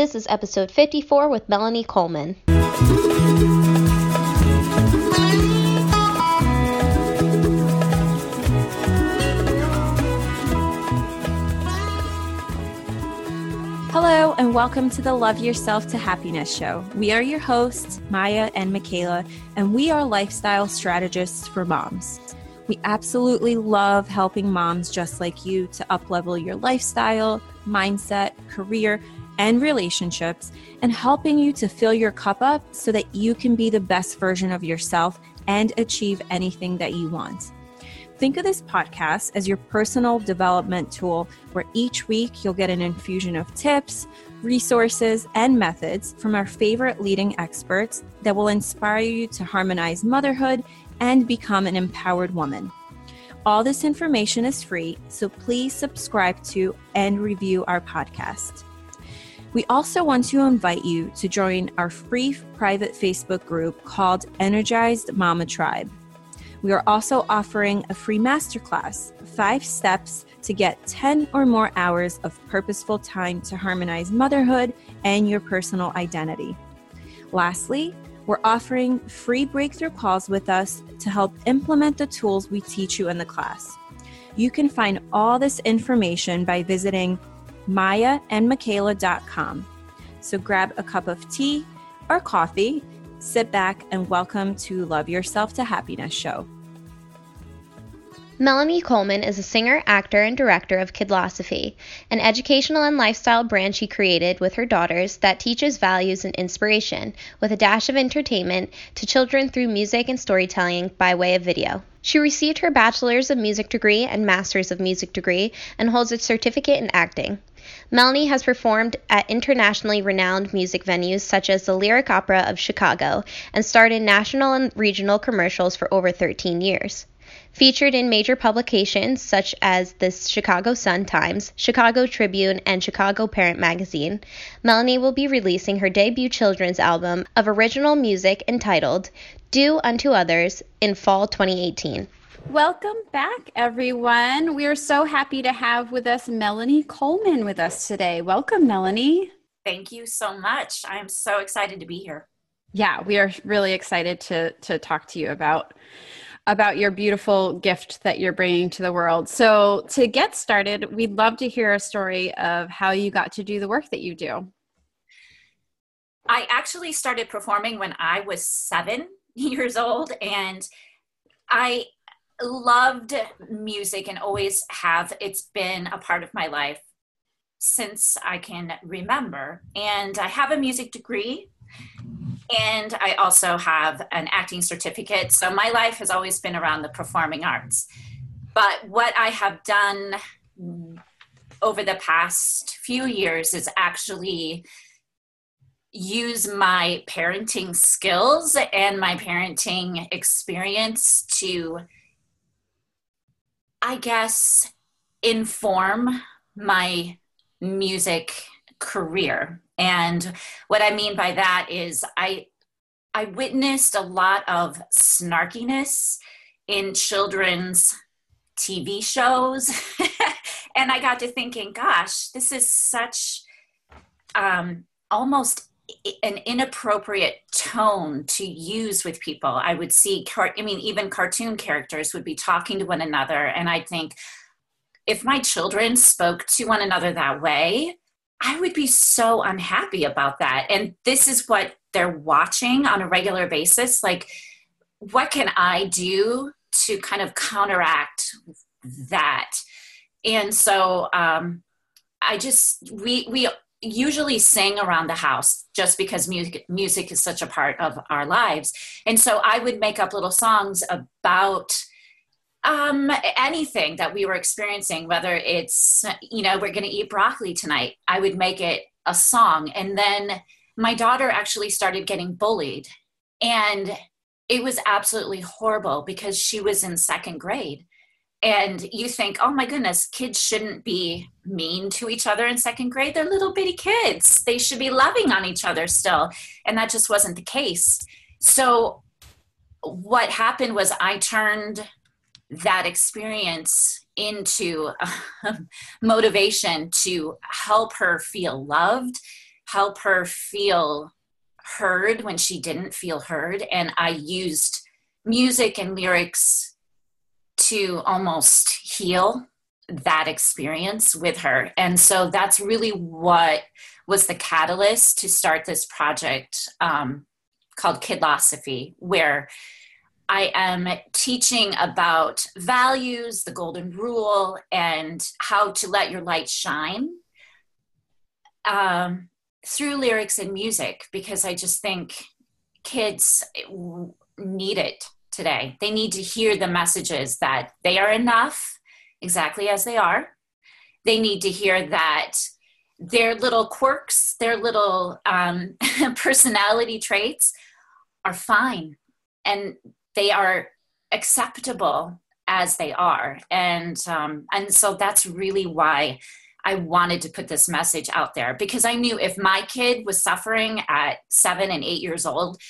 This is episode 54 with Melanie Coleman. Hello, and welcome to the Love Yourself to Happiness show. We are your hosts, Maya and Michaela, and we are lifestyle strategists for moms. We absolutely love helping moms just like you to uplevel your lifestyle, mindset, career, and relationships, and helping you to fill your cup up so that you can be the best version of yourself and achieve anything that you want. Think of this podcast as your personal development tool where each week you'll get an infusion of tips, resources, and methods from our favorite leading experts that will inspire you to harmonize motherhood and become an empowered woman. All this information is free, so please subscribe to and review our podcast. We also want to invite you to join our free private Facebook group called Energized Mama Tribe. We are also offering a free masterclass, five steps to get 10 or more hours of purposeful time to harmonize motherhood and your personal identity. Lastly, we're offering free breakthrough calls with us to help implement the tools we teach you in the class. You can find all this information by visiting mayaandmichaela.com. So grab a cup of tea or coffee Sit back and welcome to Love Yourself to Happiness show. Melanie Coleman is a singer, actor, and director of Kidlosophy, an educational and lifestyle brand she created with her daughters that teaches values and inspiration, with a dash of entertainment, to children through music and storytelling by way of video. She received her bachelor's of music degree and master's of music degree and holds a certificate in acting. Melanie has performed at internationally renowned music venues such as the Lyric Opera of Chicago and starred in national and regional commercials for over 13 years. Featured in major publications such as the Chicago Sun-Times, Chicago Tribune, and Chicago Parent Magazine, Melanie will be releasing her debut children's album of original music entitled Do Unto Others in fall 2018. Welcome back, everyone. We are so happy to have with us Melanie Coleman with us today. Welcome, Melanie. Thank you so much. I'm so excited to be here. Yeah, we are really excited to to talk to you about about your beautiful gift that you're bringing to the world. So, to get started, we'd love to hear a story of how you got to do the work that you do. I actually started performing when I was seven years old, and I loved music and always have. It's been a part of my life since I can remember. And I have a music degree and I also have an acting certificate. So my life has always been around the performing arts. But what I have done over the past few years is actually use my parenting skills and my parenting experience to I guess, inform my music career. And what I mean by that is I I witnessed a lot of snarkiness in children's TV shows. and I got to thinking, gosh, this is such um, almost an inappropriate tone to use with people. I would see, I mean, even cartoon characters would be talking to one another, and I'd think, if my children spoke to one another that way, I would be so unhappy about that. And this is what they're watching on a regular basis. Like, what can I do to kind of counteract that? And so, um, I just we we usually sing around the house just because music music is such a part of our lives. And so i would make up little songs about um, anything that we were experiencing whether it's you know we're going to eat broccoli tonight. I would make it a song. And then my daughter actually started getting bullied. And it was absolutely horrible because she was in second grade and you think, oh my goodness, kids shouldn't be mean to each other in second grade. They're little bitty kids. They should be loving on each other still. And that just wasn't the case. So, what happened was I turned that experience into um, motivation to help her feel loved, help her feel heard when she didn't feel heard. And I used music and lyrics to almost heal that experience with her. And so that's really what was the catalyst to start this project um, called Kidlosophy, where I am teaching about values, the golden rule, and how to let your light shine um, through lyrics and music because I just think kids need it today. They need to hear the messages that they are enough exactly as they are. They need to hear that their little quirks, their little um, personality traits are fine and they are acceptable as they are. And, um, and so that's really why I wanted to put this message out there because I knew if my kid was suffering at seven and eight years old,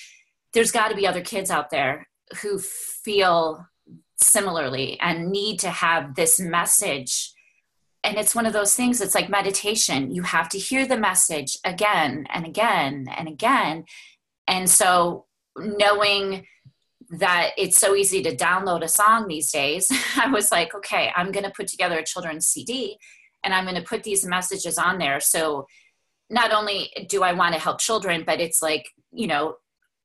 there's got to be other kids out there who feel similarly and need to have this message. And it's one of those things, it's like meditation. You have to hear the message again and again and again. And so, knowing that it's so easy to download a song these days, I was like, okay, I'm going to put together a children's CD and I'm going to put these messages on there. So, not only do I want to help children, but it's like, you know,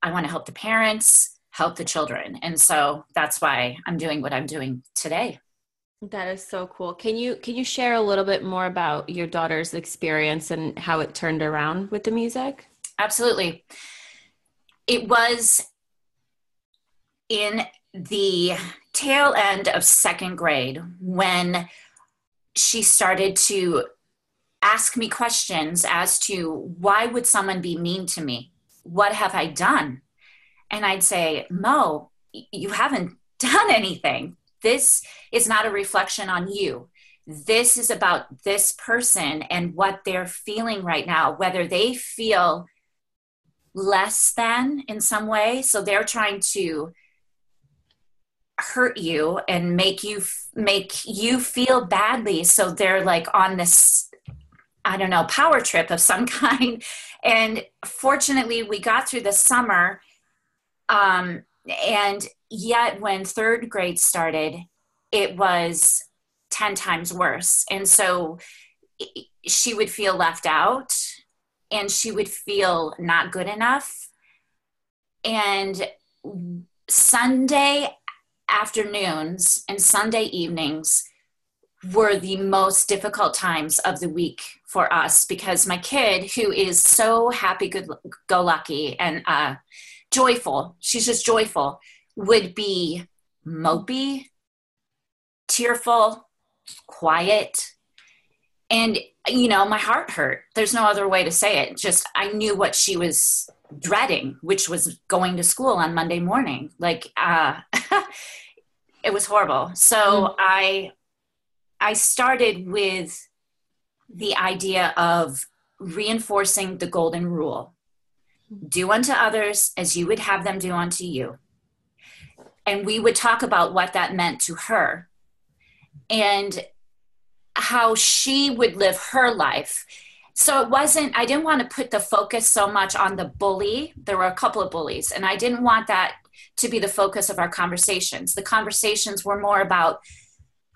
I want to help the parents help the children. And so that's why I'm doing what I'm doing today. That is so cool. Can you can you share a little bit more about your daughter's experience and how it turned around with the music? Absolutely. It was in the tail end of second grade when she started to ask me questions as to why would someone be mean to me? What have I done? And I'd say, Mo, you haven't done anything. This is not a reflection on you. This is about this person and what they're feeling right now, whether they feel less than in some way. So they're trying to hurt you and make you make you feel badly so they're like on this i don't know power trip of some kind and fortunately we got through the summer um, and yet, when third grade started, it was 10 times worse. And so she would feel left out and she would feel not good enough. And Sunday afternoons and Sunday evenings were the most difficult times of the week for us because my kid, who is so happy good go lucky and uh, joyful, she's just joyful, would be mopey, tearful, quiet. And, you know, my heart hurt. There's no other way to say it. Just, I knew what she was dreading, which was going to school on Monday morning. Like, uh, it was horrible. So mm. I, I started with the idea of reinforcing the golden rule do unto others as you would have them do unto you. And we would talk about what that meant to her and how she would live her life. So it wasn't, I didn't want to put the focus so much on the bully. There were a couple of bullies, and I didn't want that to be the focus of our conversations. The conversations were more about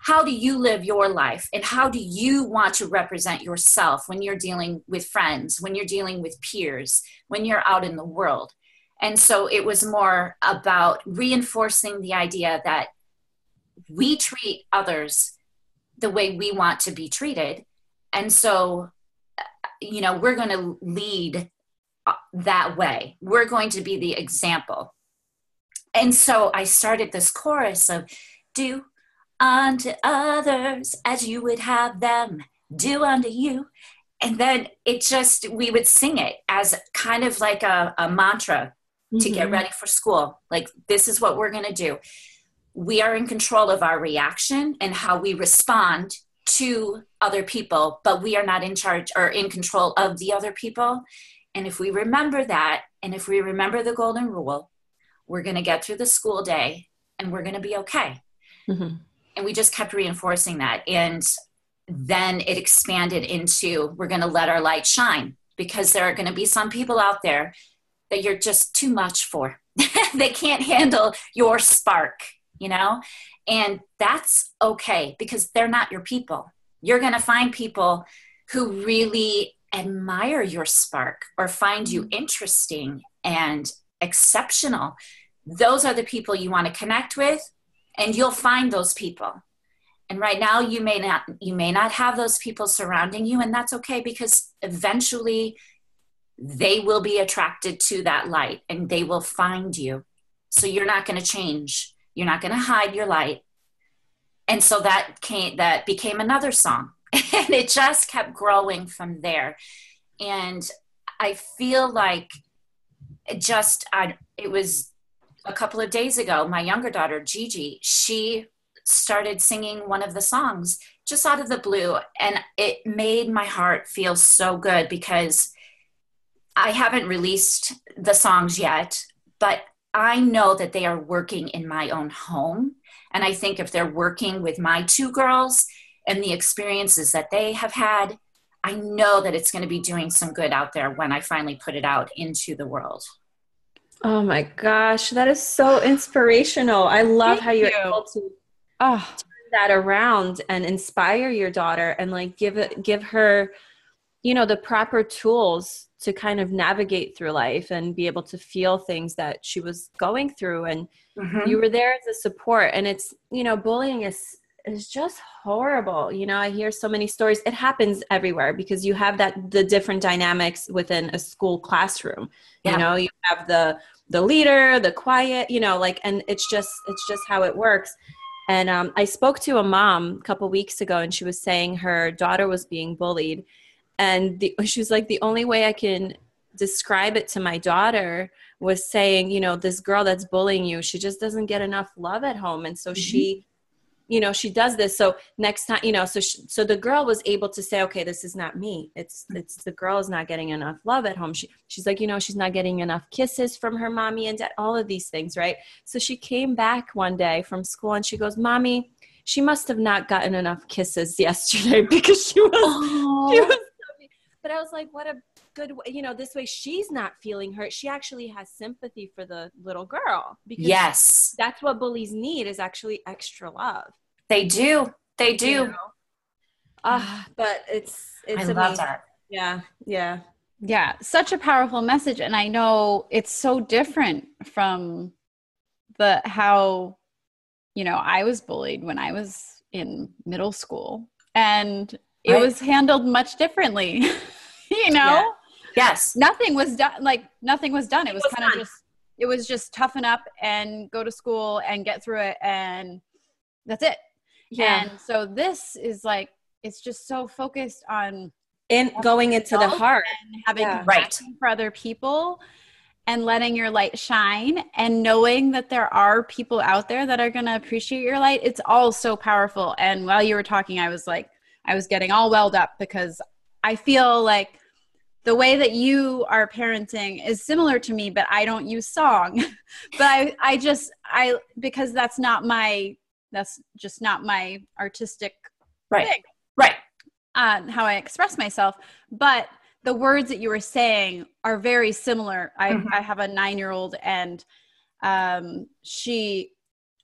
how do you live your life? And how do you want to represent yourself when you're dealing with friends when you're dealing with peers when you're out in the world? And so it was more about reinforcing the idea that we treat others the way we want to be treated. And so you know we're going to lead uh, that way. We're going to be the example. And so i started this chorus of do unto others as you would have them do unto you. And then it just, we would sing it as kind of like a, a mantra mm-hmm. to get mm-hmm. ready for school. Like, this is what we're going to do. We are in control of our reaction and how we respond to other people, but we are not in charge or in control of the other people. And if we remember that, and if we remember the golden rule, we're going to get through the school day and we're going to be okay. Mm-hmm and we just kept reinforcing that and then it expanded into we're going to let our light shine because there are going to be some people out there that you're just too much for. they can't handle your spark, you know? And that's okay because they're not your people. You're going to find people who really admire your spark or find you mm-hmm. interesting and exceptional. Those are the people you want to connect with and you'll find those people. And right now you may not you may not have those people surrounding you and that's okay because eventually they will be attracted to that light and they will find you. So you're not going to change. You're not going to hide your light. And so that came that became another song. and it just kept growing from there. And I feel like it just I it was a couple of days ago, my younger daughter, Gigi, she started singing one of the songs just out of the blue. And it made my heart feel so good because I haven't released the songs yet, but I know that they are working in my own home. And I think if they're working with my two girls and the experiences that they have had, I know that it's going to be doing some good out there when I finally put it out into the world. Oh my gosh, that is so inspirational. I love Thank how you're you. able to oh. turn that around and inspire your daughter and like give it give her you know the proper tools to kind of navigate through life and be able to feel things that she was going through and mm-hmm. you were there as a support and it's you know bullying is is just horrible you know i hear so many stories it happens everywhere because you have that the different dynamics within a school classroom yeah. you know you have the the leader the quiet you know like and it's just it's just how it works and um, i spoke to a mom a couple weeks ago and she was saying her daughter was being bullied and the, she was like the only way i can describe it to my daughter was saying you know this girl that's bullying you she just doesn't get enough love at home and so mm-hmm. she you know she does this. So next time you know so she, so the girl was able to say okay this is not me. It's it's the girl is not getting enough love at home. She, she's like you know she's not getting enough kisses from her mommy and dad all of these things right? So she came back one day from school and she goes mommy she must have not gotten enough kisses yesterday because she was, oh. she was but i was like what a good way you know this way she's not feeling hurt. She actually has sympathy for the little girl because yes. that's what bullies need is actually extra love. They do. They do. You know? uh, but it's it's I amazing. love that. Yeah yeah. Yeah such a powerful message. And i know it's so different from the how you know i was bullied when i was in middle school. And it right. was handled much differently you know? Yeah. Yes. Nothing was done. Like nothing was done. It, it was, was kind of just, it was just toughen up and go to school and get through it. And that's it. Yeah. And so this is like, it's just so focused on in going into the heart and having yeah. right. for other people and letting your light shine and knowing that there are people out there that are going to appreciate your light it's all so powerful and while you were talking i was like i was getting all welled up because i feel like the way that you are parenting is similar to me but i don't use song. But i i just i because that's not my that's just not my artistic right. thing, right. Uh, how i express myself. But the words that you were saying are very similar. I mm-hmm. i have a nine year old and um she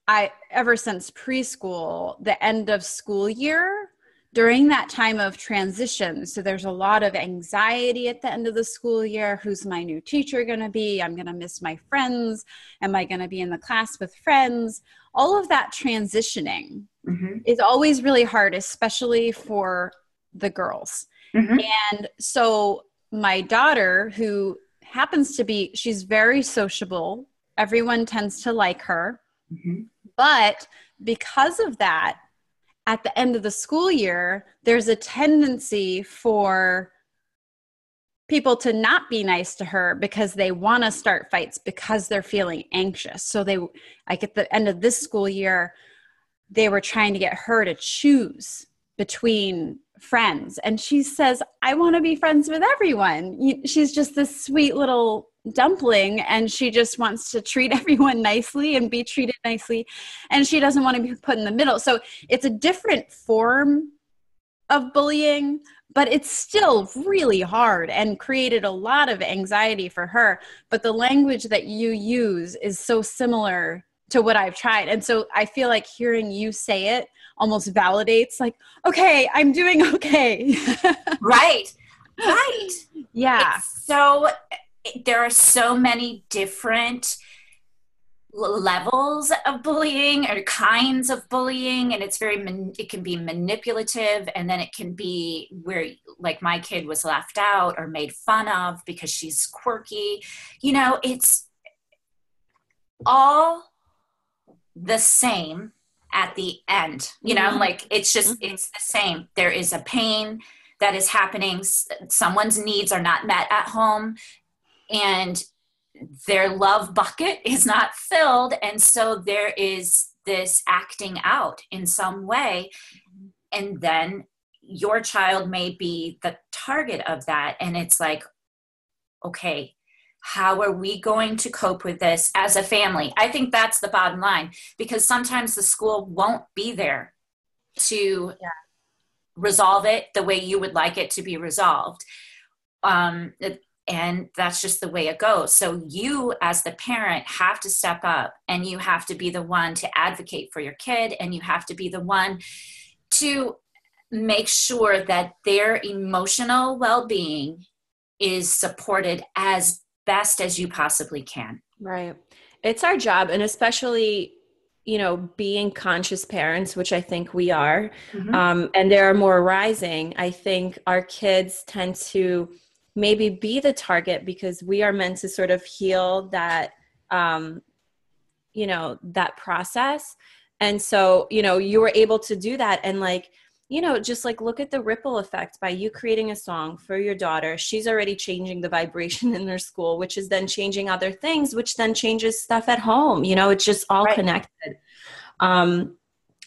i ever since preschool the end of school year during that time of transition. So there's a lot of anxiety at the end of the school year. Who's my new teacher going to be? I'm going to miss my friends. Am i going to be in the class with friends? All of that transitioning mm-hmm. is always really hard especially for the girls. Mm-hmm. and so my daughter who happens to be she's very sociable. Everyone tends to like her. Mm-hmm. but because of that at the end of the school year, there's a tendency for people to not be nice to her because they want to start fights because they're feeling anxious. So they like at the end of this school year, they were trying to get her to choose between friends and she says i want to be friends with everyone she's just this sweet little dumpling and she just wants to treat everyone nicely and be treated nicely and she doesn't want to be put in the middle so it's a different form of bullying but it's still really hard and created a lot of anxiety for her. But the language that you use is so similar to what I've tried. And so I feel like hearing you say it almost validates, like, okay, I'm doing okay. right. Right. Yeah. It's so there are so many different levels of bullying or kinds of bullying and it's very it can be manipulative and then it can be where like my kid was left out or made fun of because she's quirky you know it's all the same at the end you know mm-hmm. like it's just mm-hmm. it's the same there is a pain that is happening someone's needs are not met at home and their love bucket is not filled. And so there is this acting out in some way. And then your child may be the target of that. And it's like okay how are we going to cope with this as a family? I think that's the bottom line because sometimes the school won't be there to yeah. resolve it the way you would like it to be resolved. Um, and that's just the way it goes. So you as the parent have to step up and you have to be the one to advocate for your kid and you have to be the one to make sure that their emotional well-being is supported as best as you possibly can. Right. It's our job and especially you know being conscious parents which i think we are mm-hmm. um, and there are more rising i think our kids tend to maybe be the target because we are meant to sort of heal that um, you know that process. And so you know you were able to do that. And like you know just like look at the ripple effect by you creating a song for your daughter. She's already changing the vibration in their school which is then changing other things which then changes stuff at home. You know it's just all right. connected. Um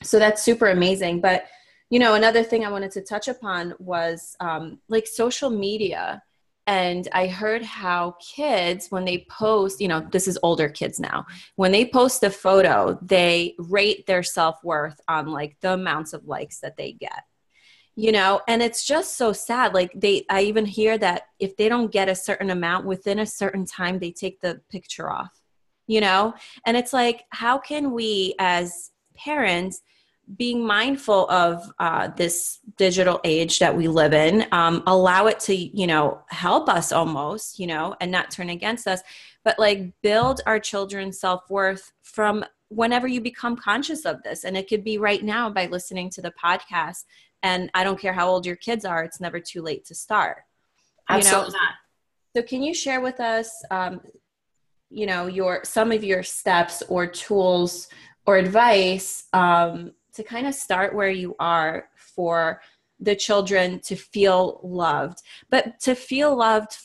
so that's super amazing. But you know another thing i wanted to touch upon was um like social media and i heard how kids when they post you know this is older kids now when they post a photo they rate their self-worth on like the amounts of likes that they get you know? And it's just so sad like they i even hear that if they don't get a certain amount within a certain time they take the picture off you know? And it's like how can we as parents being mindful of uh, this digital age that we live in um, allow it to you know help us almost you know and not turn against us but like build our children's self-worth from whenever you become conscious of this. And it could be right now by listening to the podcast and i don't care how old your kids are it's never too late to start. Absolutely you know? not. So can you share with us um, you know your some of your steps or tools or advice um, to kind of start where you are for the children to feel loved, but to feel loved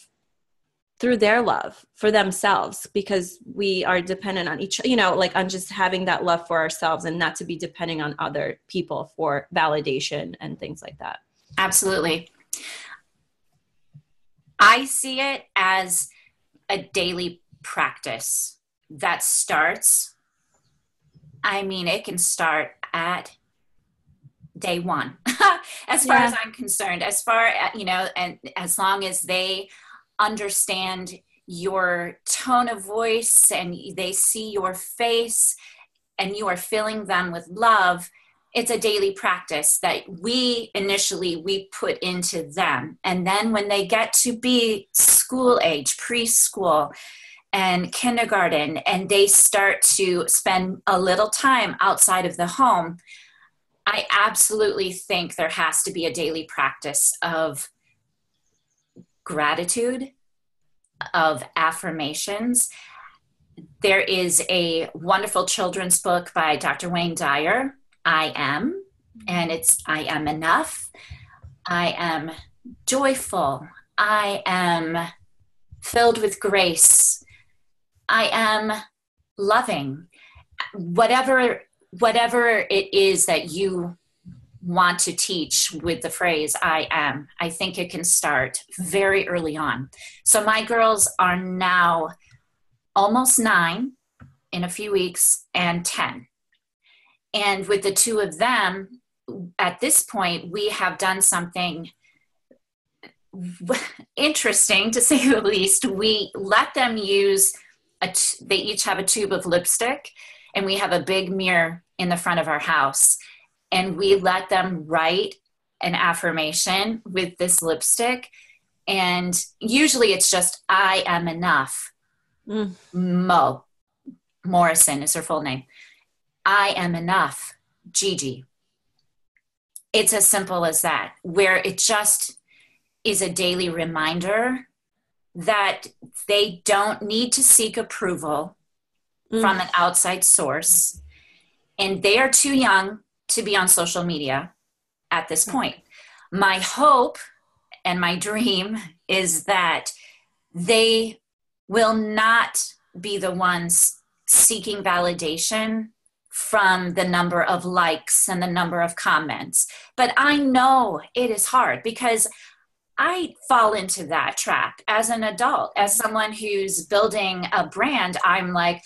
through their love for themselves because we are dependent on each you know like on just having that love for ourselves and not to be depending on other people for validation and things like that. Absolutely. I see it as a daily practice that starts i mean it can start at day one as far yeah. as i'm concerned as far as, uh, you know and as long as they understand your tone of voice and they see your face and you are filling them with love it's a daily practice that we initially we put into them and then when they get to be school age preschool and kindergarten and they start to spend a little time outside of the home i absolutely think there has to be a daily practice of gratitude of affirmations. There is a wonderful children's book by dr wayne dyer i am and it's i am enough. I am joyful. I am filled with grace I am loving. Whatever whatever it is that you want to teach with the phrase I am, I think it can start very early on. So my girls are now almost nine in a few weeks and 10. And with the two of them, at this point, we have done something interesting to say the least. We let them use t- they each have a tube of lipstick and we have a big mirror in the front of our house. And we let them write an affirmation with this lipstick. And usually it's just i am enough. Mm. mo morrison is her full name. I am enough gigi. It's as simple as that. Where it just is a daily reminder that they don't need to seek approval mm. from an outside source and they are too young to be on social media at this point my hope and my dream is that they will not be the ones seeking validation from the number of likes and the number of comments. But I know it is hard because I fall into that trap as an adult, as someone who's building a brand. I'm like,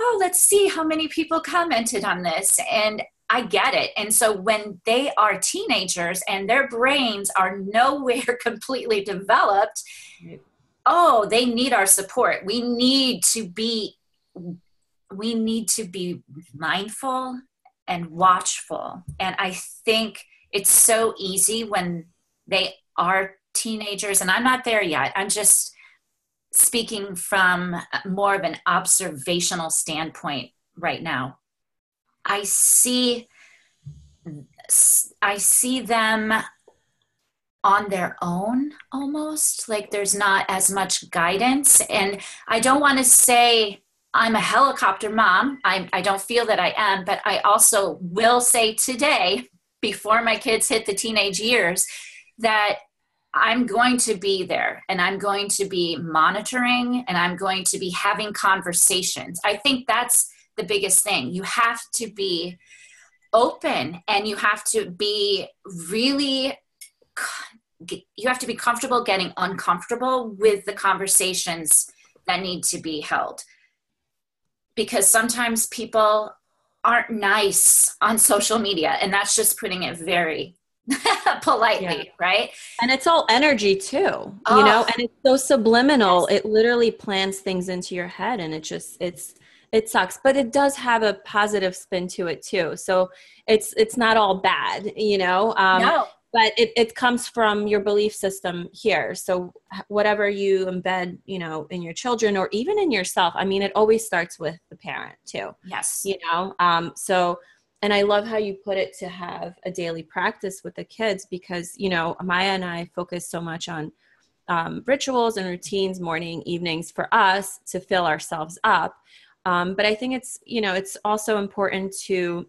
oh, let's see how many people commented on this. And I get it. And so when they are teenagers and their brains are nowhere completely developed, oh, they need our support. We need to be we need to be mindful and watchful. And I think it's so easy when they are teenagers and I'm not there yet. I'm just speaking from more of an observational standpoint right now I see I see them on their own almost like there's not as much guidance and I don't want to say I'm a helicopter mom. I, I don't feel that I am, but I also will say today, before my kids hit the teenage years, that I'm going to be there and I'm going to be monitoring and I'm going to be having conversations. I think that's the biggest thing. You have to be open and you have to be really you have to be comfortable getting uncomfortable with the conversations that need to be held because sometimes people aren't nice on social media and that's just putting it very politely yeah. right and it's all energy too oh. you know and it's so subliminal yes. it literally plants things into your head and it just it's it sucks but it does have a positive spin to it too so it's it's not all bad you know um, no. but it, it comes from your belief system here so whatever you embed you know in your children or even in yourself i mean it always starts with the parent too yes you know um, so and i love how you put it to have a daily practice with the kids because you know maya and i focus so much on um, rituals and routines morning evenings for us to fill ourselves up. Um, but I think it's you know it's also important to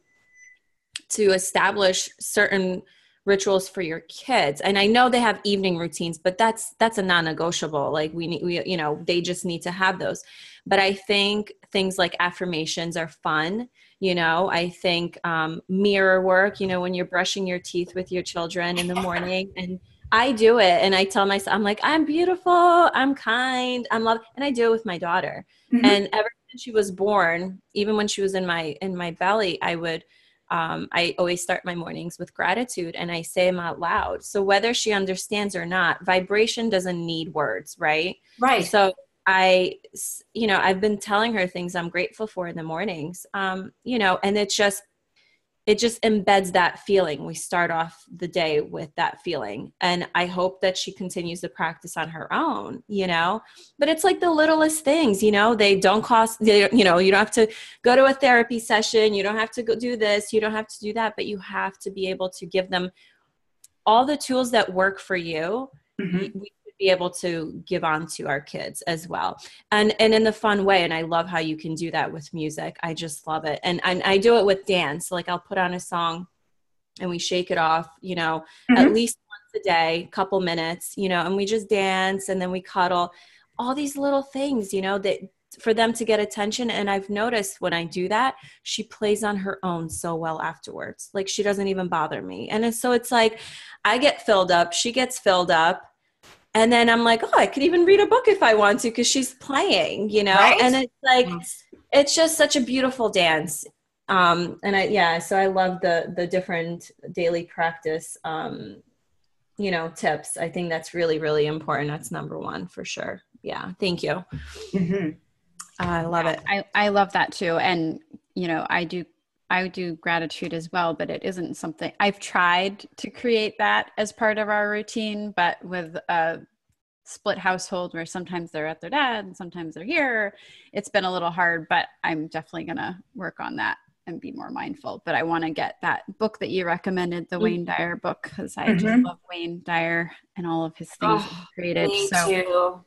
to establish certain rituals for your kids. And i know they have evening routines but that's that's a non-negotiable. Like we need we you know they just need to have those. But i think things like affirmations are fun you know i think um, mirror work you know when you're brushing your teeth with your children in the morning and i do it and i tell myself i'm like i'm beautiful i'm kind i'm love and i do it with my daughter mm-hmm. and ever since she was born, even when she was in my in my belly, I would um, I always start my mornings with gratitude and I say them out loud. So whether she understands or not, vibration doesn't need words, right? Right. So I, you know, I've been telling her things I'm grateful for in the mornings, um, you know, and it's just it just embeds that feeling. We start off the day with that feeling. And I hope that she continues the practice on her own, you know? But it's like the littlest things, you know, they don't cost, they, you know, you don't have to go to a therapy session. You don't have to go do this. You don't have to do that. But you have to be able to give them all the tools that work for you. Mm-hmm. We be able to give on to our kids as well. And and in the fun way and i love how you can do that with music. I just love it. And and i do it with dance. Like i'll put on a song and we shake it off you know mm-hmm. at least once a day couple minutes you know and we just dance and then we cuddle. All these little things you know that for them to get attention. And i've noticed when i do that she plays on her own so well afterwards. Like she doesn't even bother me. And so it's like i get filled up. She gets filled up and then i'm like oh i could even read a book if i want to because she's playing you know? Right? and it's like yes. it's just such a beautiful dance. Um and i yeah so i love the the different daily practice um you know tips. I think that's really really important. That's number one for sure. Yeah thank you. Mm-hmm. uh, i love it. I, I love that too. And you know i do i do gratitude as well but it isn't something i've tried to create that as part of our routine but with a split household where sometimes they're at their dad and sometimes they're here it's been a little hard but i'm definitely going to work on that and be more mindful. But I want to get that book that you recommended, the mm-hmm. Wayne Dyer book, because I mm-hmm. just love Wayne Dyer and all of his things oh, he created. So too.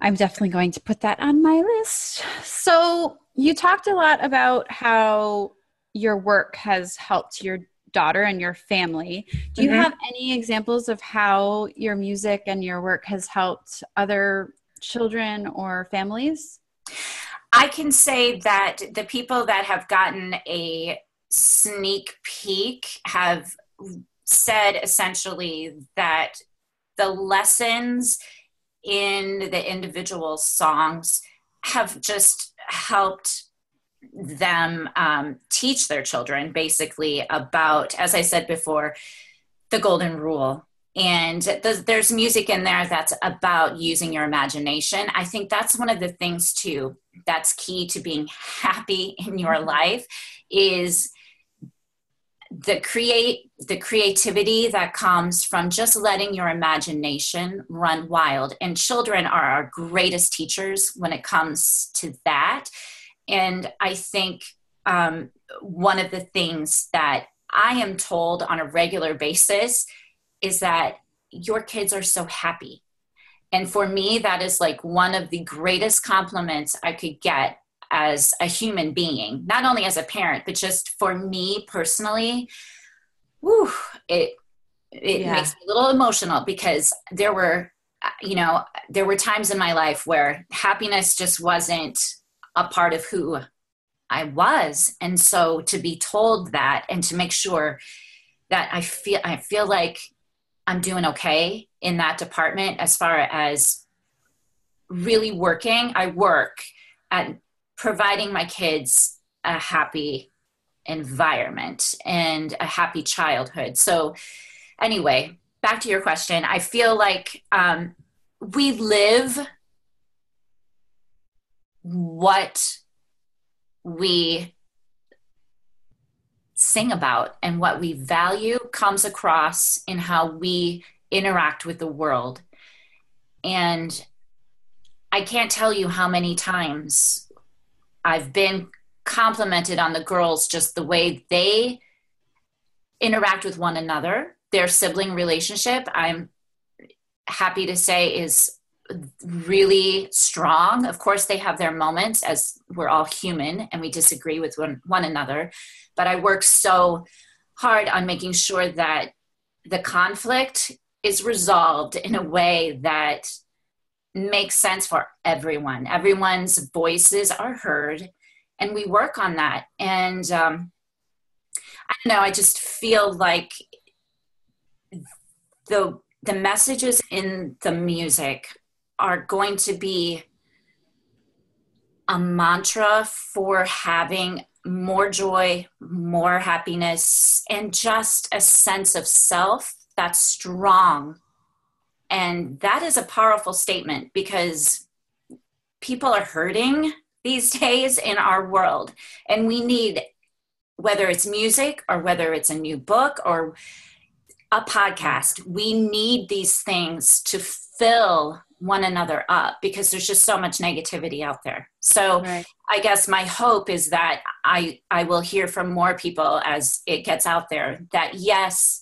I'm definitely going to put that on my list. So you talked a lot about how your work has helped your daughter and your family. Do you mm-hmm. have any examples of how your music and your work has helped other children or families? I can say that the people that have gotten a sneak peek have said essentially that the lessons in the individual songs have just helped them um, teach their children basically about, as I said before, the golden rule. And there's music in there that's about using your imagination. I think that's one of the things too that's key to being happy in your mm-hmm. life is the create the creativity that comes from just letting your imagination run wild. And children are our greatest teachers when it comes to that and i think um, one of the things that i am told on a regular basis is that your kids are so happy. And for me, that is like one of the greatest compliments I could get as a human being, not only as a parent, but just for me personally. Whew, it it yeah. makes me a little emotional because there were, you know, there were times in my life where happiness just wasn't a part of who I was. And so to be told that and to make sure that I feel I feel like I'm doing okay in that department as far as really working. I work at providing my kids a happy environment and a happy childhood. So, anyway, back to your question. I feel like um, we live what we sing about and what we value comes across in how we interact with the world. And I can't tell you how many times I've been complimented on the girls just the way they interact with one another, their sibling relationship. I'm happy to say is really strong. Of course, they have their moments as we're all human and we disagree with one, one another. But I work so hard on making sure that the conflict is resolved in a way that makes sense for everyone. Everyone's voices are heard, and we work on that. And um, I don't know, I just feel like the the messages in the music are going to be a mantra for having more joy, more happiness, and just a sense of self that's strong. And that is a powerful statement because people are hurting these days in our world. And we need, whether it's music or whether it's a new book or a podcast, we need these things to fill one another up because there's just so much negativity out there. So right. I guess my hope is that I I will hear from more people as it gets out there that yes,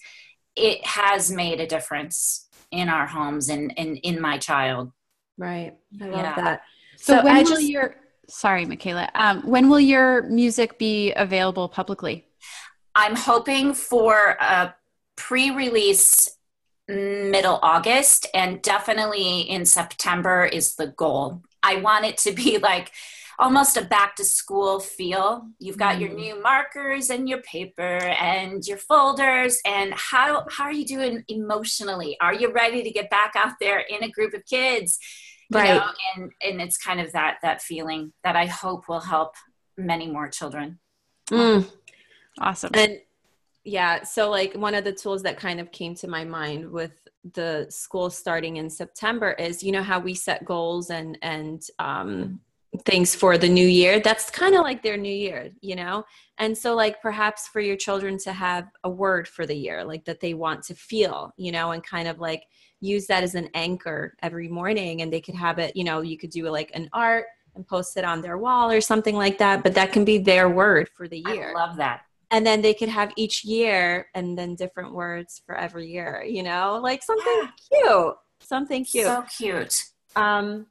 it has made a difference in our homes and, and in my child. Right. I love yeah. that. So, so when I will just, your sorry, Michaela, um, when will your music be available publicly? I'm hoping for a pre-release middle August, and definitely in September is the goal. I want it to be like almost a back to school feel. You've got mm. your new markers and your paper and your folders. And how, how are you doing emotionally? Are you ready to get back out there in a group of kids? You right. Know, and, and it's kind of that, that feeling that I hope will help many more children. Mm. Awesome. And yeah so like one of the tools that kind of came to my mind with the school starting in september is you know how we set goals and and um things for the new year? That's kind of like their new year you know? And so like perhaps for your children to have a word for the year like that they want to feel you know and kind of like use that as an anchor every morning and they could have it you know you could do like an art and post it on their wall or something like that but that can be their word for the year. I love that and then they could have each year and then different words for every year you know like something yeah. cute something cute so cute um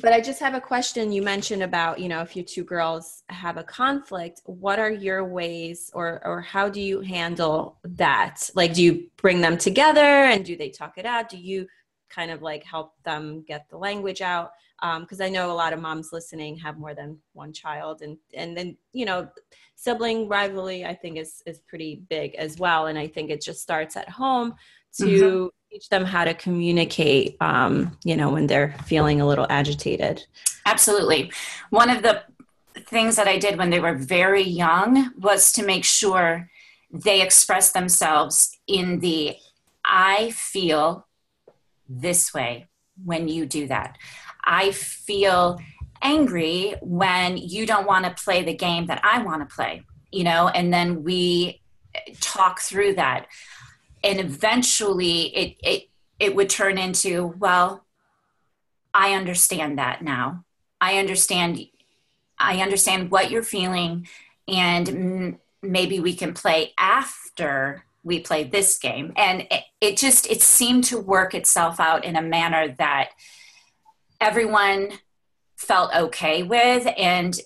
but I just have a question. You mentioned about, you know, if you two girls have a conflict, what are your ways or or how do you handle that? Like do you bring them together and do they talk it out? Do you kind of like help them get the language out? because um, I know a lot of moms listening have more than one child, and and then you know, sibling rivalry I think is is pretty big as well, and I think it just starts at home to mm-hmm. teach them how to communicate um, you know when they're feeling a little agitated absolutely one of the things that i did when they were very young was to make sure they express themselves in the i feel this way when you do that. I feel angry when you don't want to play the game that i want to play you know and then we talk through that. And eventually it it it would turn into well i understand that now. I understand i understand what you're feeling and maybe we can play after we play this game and it, it just it seemed to work itself out in a manner that everyone felt okay with and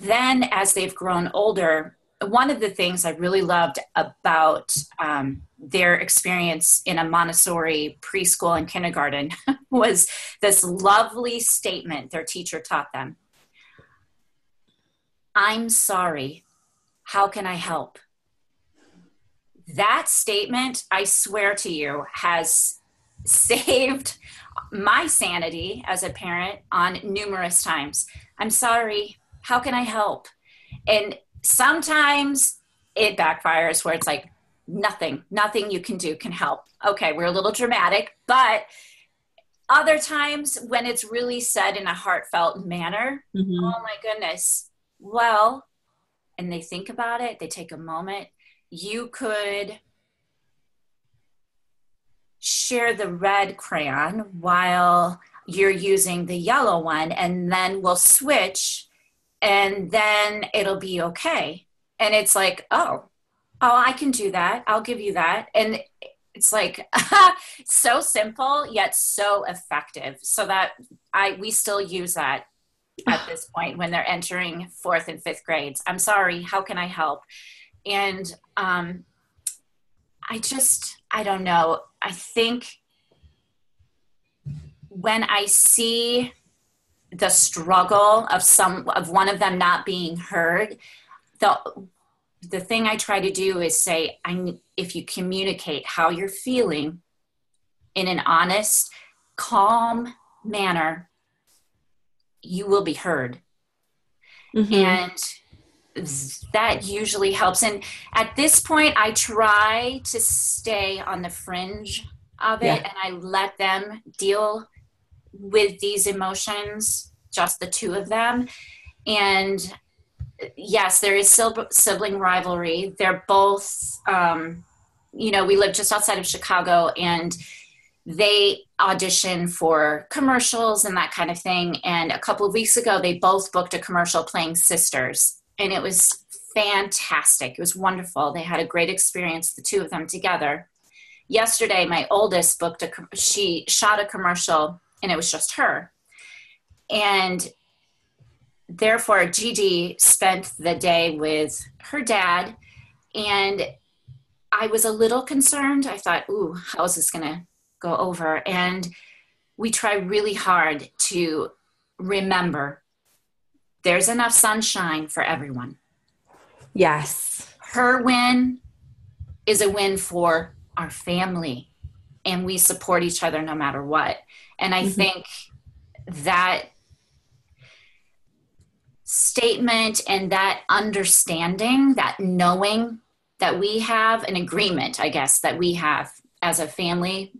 then as they've grown older one of the things I really loved about um, their experience in a Montessori preschool and kindergarten was this lovely statement their teacher taught them I'm sorry. How can I help? That statement, I swear to you, has saved my sanity as a parent on numerous times. I'm sorry. How can I help? And sometimes it backfires where it's like nothing nothing you can do can help okay we're a little dramatic but other times when it's really said in a heartfelt manner mm-hmm. oh my goodness well and they think about it they take a moment you could share the red crayon while you're using the yellow one and then we'll switch and then it'll be okay. And it's like, oh, oh, I can do that. I'll give you that. And it's like so simple yet so effective. So that I we still use that at this point when they're entering fourth and fifth grades. I'm sorry, how can I help? And um, I just I don't know. I think when I see the struggle of some of one of them not being heard the the thing i try to do is say i if you communicate how you're feeling in an honest calm manner you will be heard mm-hmm. and that usually helps and at this point i try to stay on the fringe of it yeah. and i let them deal with these emotions, just the two of them. And yes, there is sibling rivalry. They're both, um, you know, we live just outside of Chicago and they audition for commercials and that kind of thing. And a couple of weeks ago, they both booked a commercial playing sisters. And it was fantastic. It was wonderful. They had a great experience, the two of them together. Yesterday, my oldest booked a, she shot a commercial and it was just her. And therefore, Gigi spent the day with her dad, and I was a little concerned. I thought, ooh, how is this going to go over? And we try really hard to remember there's enough sunshine for everyone. Yes. Her win is a win for our family, and we support each other no matter what. And I mm-hmm. think that statement and that understanding, that knowing that we have, an agreement, I guess, that we have as a family,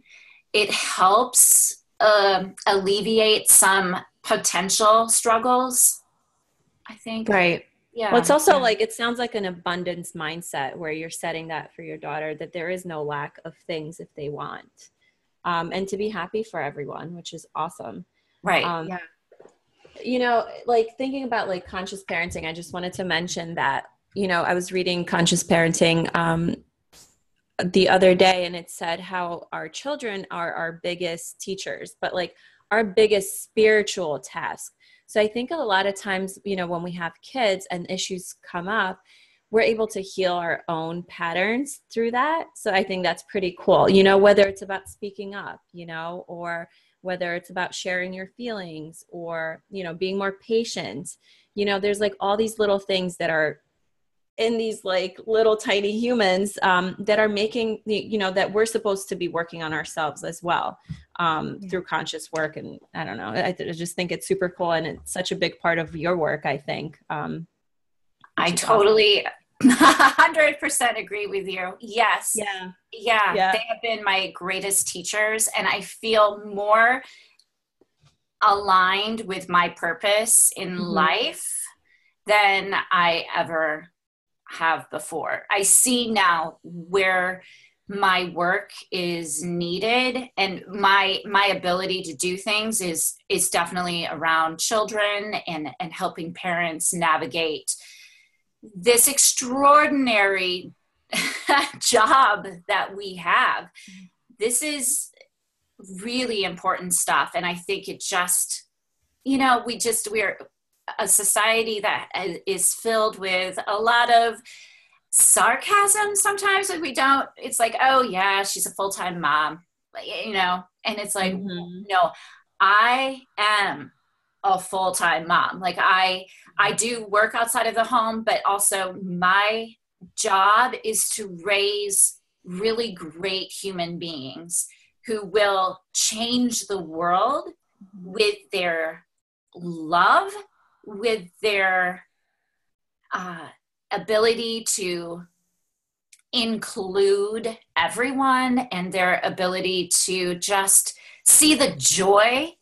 it helps uh, alleviate some potential struggles. I think. Right. Yeah. Well, it's also yeah. like it sounds like an abundance mindset where you're setting that for your daughter that there is no lack of things if they want, um, and to be happy for everyone, which is awesome. Right. Um, yeah. You know, like thinking about like conscious parenting, I just wanted to mention that you know I was reading conscious parenting um, the other day, and it said how our children are our biggest teachers, but like our biggest spiritual task so I think a lot of times, you know, when we have kids and issues come up, we're able to heal our own patterns through that. So I think that's pretty cool. You know, whether it's about speaking up, you know, or whether it's about sharing your feelings or, you know, being more patient. You know, there's like all these little things that are in these like little tiny humans um, that are making you know that we're supposed to be working on ourselves as well um, yeah. through conscious work and i don't know I, I, just think it's super cool and it's such a big part of your work i think um, i totally awesome. 100% agree with you yes yeah. yeah yeah they have been my greatest teachers and i feel more aligned with my purpose in mm-hmm. life than i ever have before. I see now where my work is needed and my my ability to do things is is definitely around children and and helping parents navigate this extraordinary job that we have this is really important stuff and i think it just you know we just we're a society that is filled with a lot of sarcasm sometimes when we don't it's like oh yeah she's a full-time mom you know and it's like mm-hmm. no i am a full-time mom like i i do work outside of the home but also my job is to raise really great human beings who will change the world mm-hmm. with their love with their uh, ability to include everyone and their ability to just see the joy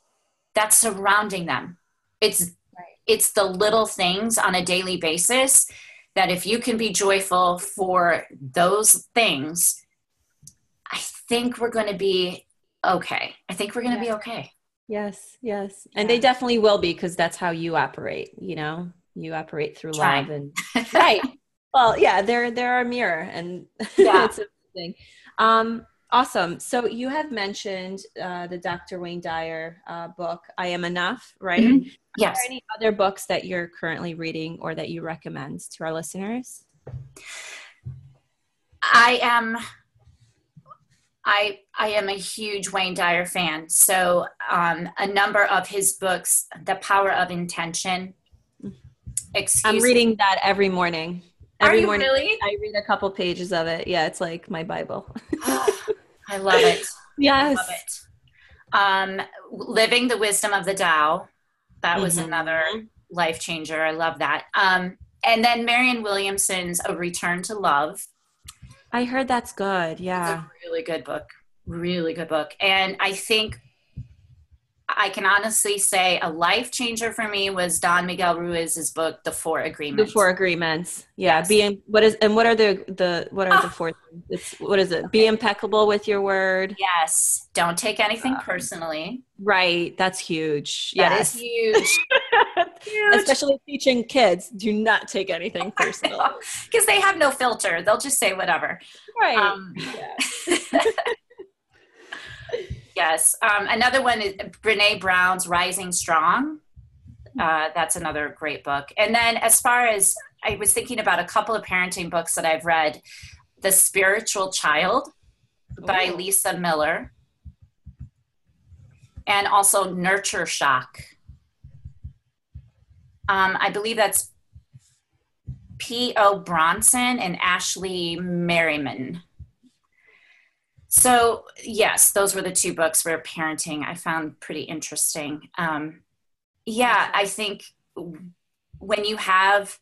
that's surrounding them. It's it's the little things on a daily basis that if you can be joyful for those things, I think we're going to be okay. I think we're going to yeah. be okay. Yes, yes. And yeah. they definitely will be because that's how you operate, you know. You operate through Try. love and right. Well, yeah, they're they're a mirror and yeah. it's amazing. Um awesome. So you have mentioned uh, the Dr. Wayne Dyer uh, book, I Am Enough, right? Mm-hmm. Yes. any other books that you're currently reading or that you recommend to our listeners? I am I I am a huge Wayne Dyer fan. So um, a number of his books, The Power of Intention. Excuse I'm reading me. that every morning. Every Are you morning, really? I read a couple pages of it. Yeah, it's like my Bible. I love it. Yes. I love it. Um, Living the Wisdom of the Tao. That was mm-hmm. another life changer. I love that. Um, and then Marianne Williamson's A Return to Love. I heard that's good. Yeah. It's a really good book. Really good book. And I think I can honestly say a life changer for me was Don Miguel Ruiz's book, The Four Agreements. The Four Agreements. Yeah. Yes. Being what is and what are the the what are oh. the ah. four it's what is it? Be impeccable with your word. Yes. Don't take anything um, personally. Right. That's huge. That yes. is huge. huge. Especially teaching kids, do not take anything personal. Because they have no filter. They'll just say whatever. Right. Um, yeah. yes. Um, another one is Brene Brown's Rising Strong. Uh, that's another great book. And then, as far as I was thinking about a couple of parenting books that I've read, The Spiritual Child by Ooh. Lisa Miller, and also Nurture Shock. Um, I believe that's Po Bronson and Ashley Merriman. So, yes, those were the two books where parenting I found pretty interesting. Um, yeah, I think when you have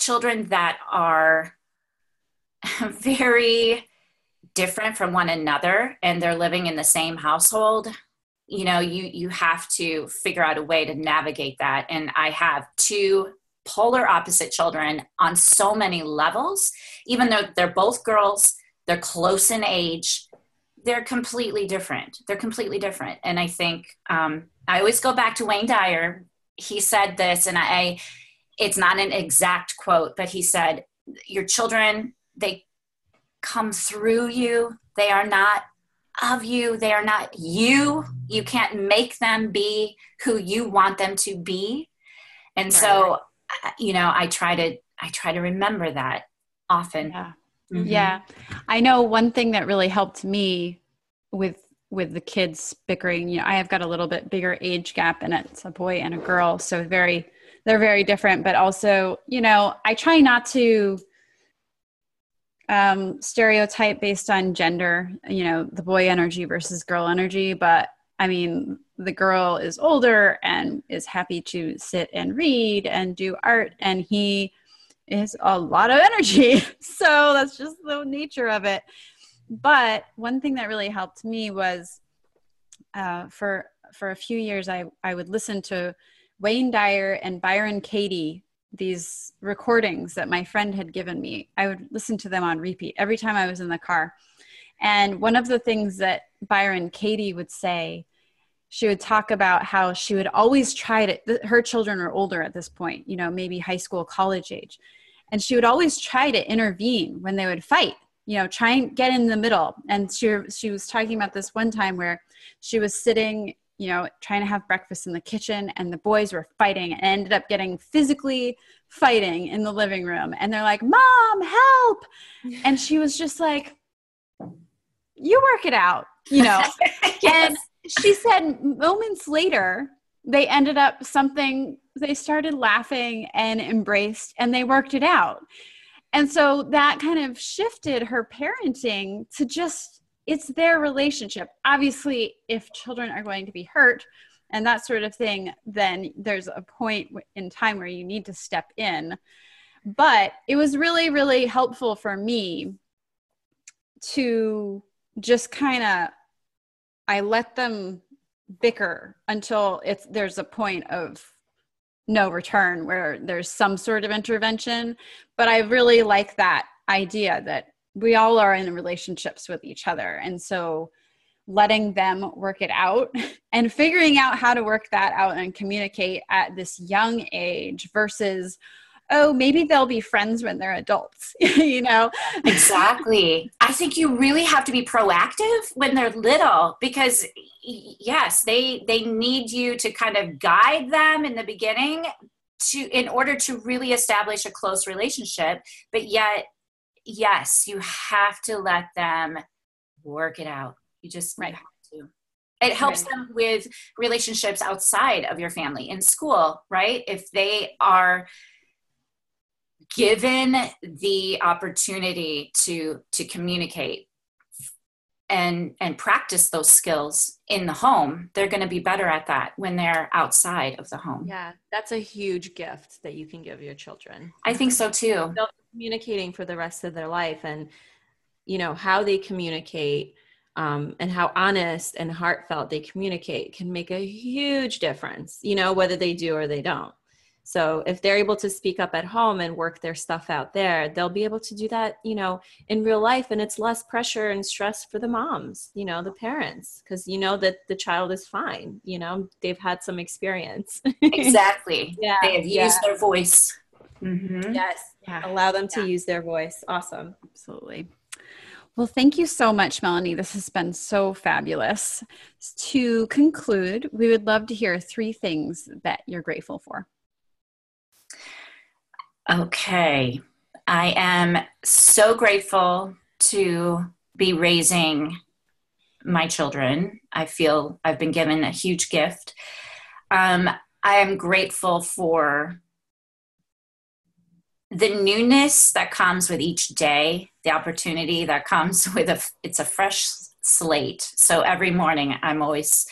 children that are very different from one another and they're living in the same household you know you you have to figure out a way to navigate that. And i have two polar opposite children on so many levels. Even though they're both girls they're close in age they're completely different. They're completely different. And i think um, i always go back to wayne dyer. He said this and i it's not an exact quote but he said your children they come through you. They are not of you they are not you you can't make them be who you want them to be and right. so you know i try to i try to remember that often yeah. Mm-hmm. yeah i know one thing that really helped me with with the kids bickering you know i have got a little bit bigger age gap and it's a boy and a girl so very they're very different but also you know i try not to um, stereotype based on gender, you know, the boy energy versus girl energy. But I mean, the girl is older and is happy to sit and read and do art, and he is a lot of energy. so that's just the nature of it. But one thing that really helped me was uh, for for a few years, I I would listen to Wayne Dyer and Byron Katie these recordings that my friend had given me. I would listen to them on repeat every time I was in the car. And one of the things that Byron Katie would say, she would talk about how she would always try to, her children are older at this point, you know, maybe high school, college age. And she would always try to intervene when they would fight, you know, try and get in the middle. And she, she was talking about this one time where she was sitting you know, trying to have breakfast in the kitchen, and the boys were fighting and ended up getting physically fighting in the living room. And they're like, Mom, help. And she was just like, You work it out, you know. yes. And she said moments later, they ended up something, they started laughing and embraced, and they worked it out. And so that kind of shifted her parenting to just it's their relationship. Obviously, if children are going to be hurt and that sort of thing, then there's a point in time where you need to step in. But it was really, really helpful for me to just kind of I let them bicker until it's there's a point of no return where there's some sort of intervention. But I really like that idea that we all are in relationships with each other. And so letting them work it out and figuring out how to work that out and communicate at this young age versus oh maybe they'll be friends when they're adults you know? Exactly. I think you really have to be proactive when they're little because yes they they need you to kind of guide them in the beginning to in order to really establish a close relationship but yet yes, you have to let them work it out. You just right. have to. It helps right. them with relationships outside of your family in school, right? If they are given the opportunity to to communicate and and practice those skills in the home they're going to be better at that when they're outside of the home yeah that's a huge gift that you can give your children i think so too they'll communicating for the rest of their life and you know how they communicate um, and how honest and heartfelt they communicate can make a huge difference you know whether they do or they don't. So if they're able to speak up at home and work their stuff out there they'll be able to do that you know in real life and it's less pressure and stress for the moms you know the parents because you know that the child is fine you know they've had some experience. Exactly. Yeah they have yeah. used their voice mm-hmm. yes yeah. allow them to yeah. use their voice. Awesome. Absolutely. Well, thank you so much, Melanie. This has been so fabulous. To conclude, we would love to hear three things that you're grateful for. Okay. I am so grateful to be raising my children. I feel I've been given a huge gift. Um, I am grateful for the newness that comes with each day, the opportunity that comes with a it's a fresh slate. So every morning I'm always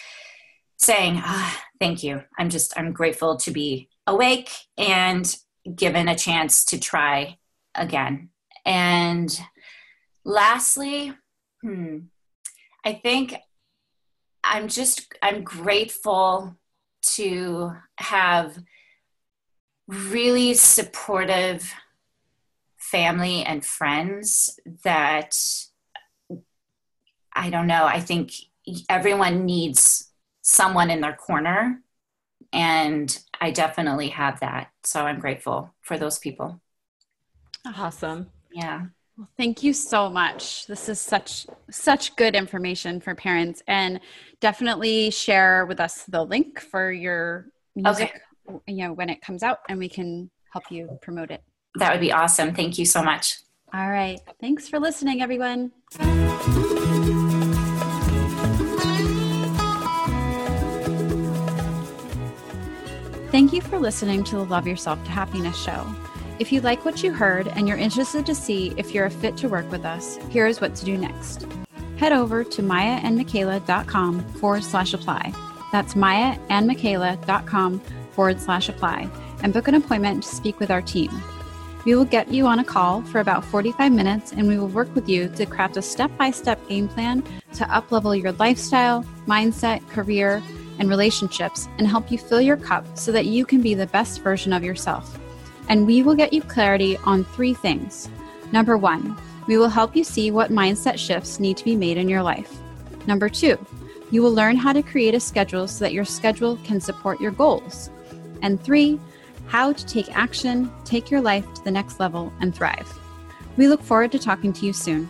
saying, ah, thank you. I'm just I'm grateful to be awake and given a chance to try again. And lastly, hmm, I think I'm just I'm grateful to have really supportive family and friends that I don't know, I think everyone needs someone in their corner and I definitely have that. So I'm grateful for those people. Awesome. Yeah. Well, thank you so much. This is such such good information for parents and definitely share with us the link for your music okay. You know when it comes out and we can help you promote it. That would be awesome. Thank you so much. All right. Thanks for listening everyone. Thank you for listening to the Love Yourself to Happiness show. If you like what you heard and you're interested to see if you're a fit to work with us, here is what to do next. Head over to mayaandmichaela.com forward slash apply. That's mayaandmichaela.com forward slash apply and book an appointment to speak with our team. We will get you on a call for about 45 minutes and we will work with you to craft a step by step game plan to uplevel your lifestyle, mindset, career, and relationships and help you fill your cup so that you can be the best version of yourself. And we will get you clarity on three things. Number one, we will help you see what mindset shifts need to be made in your life. Number two, you will learn how to create a schedule so that your schedule can support your goals. And three, how to take action, take your life to the next level, and thrive. We look forward to talking to you soon.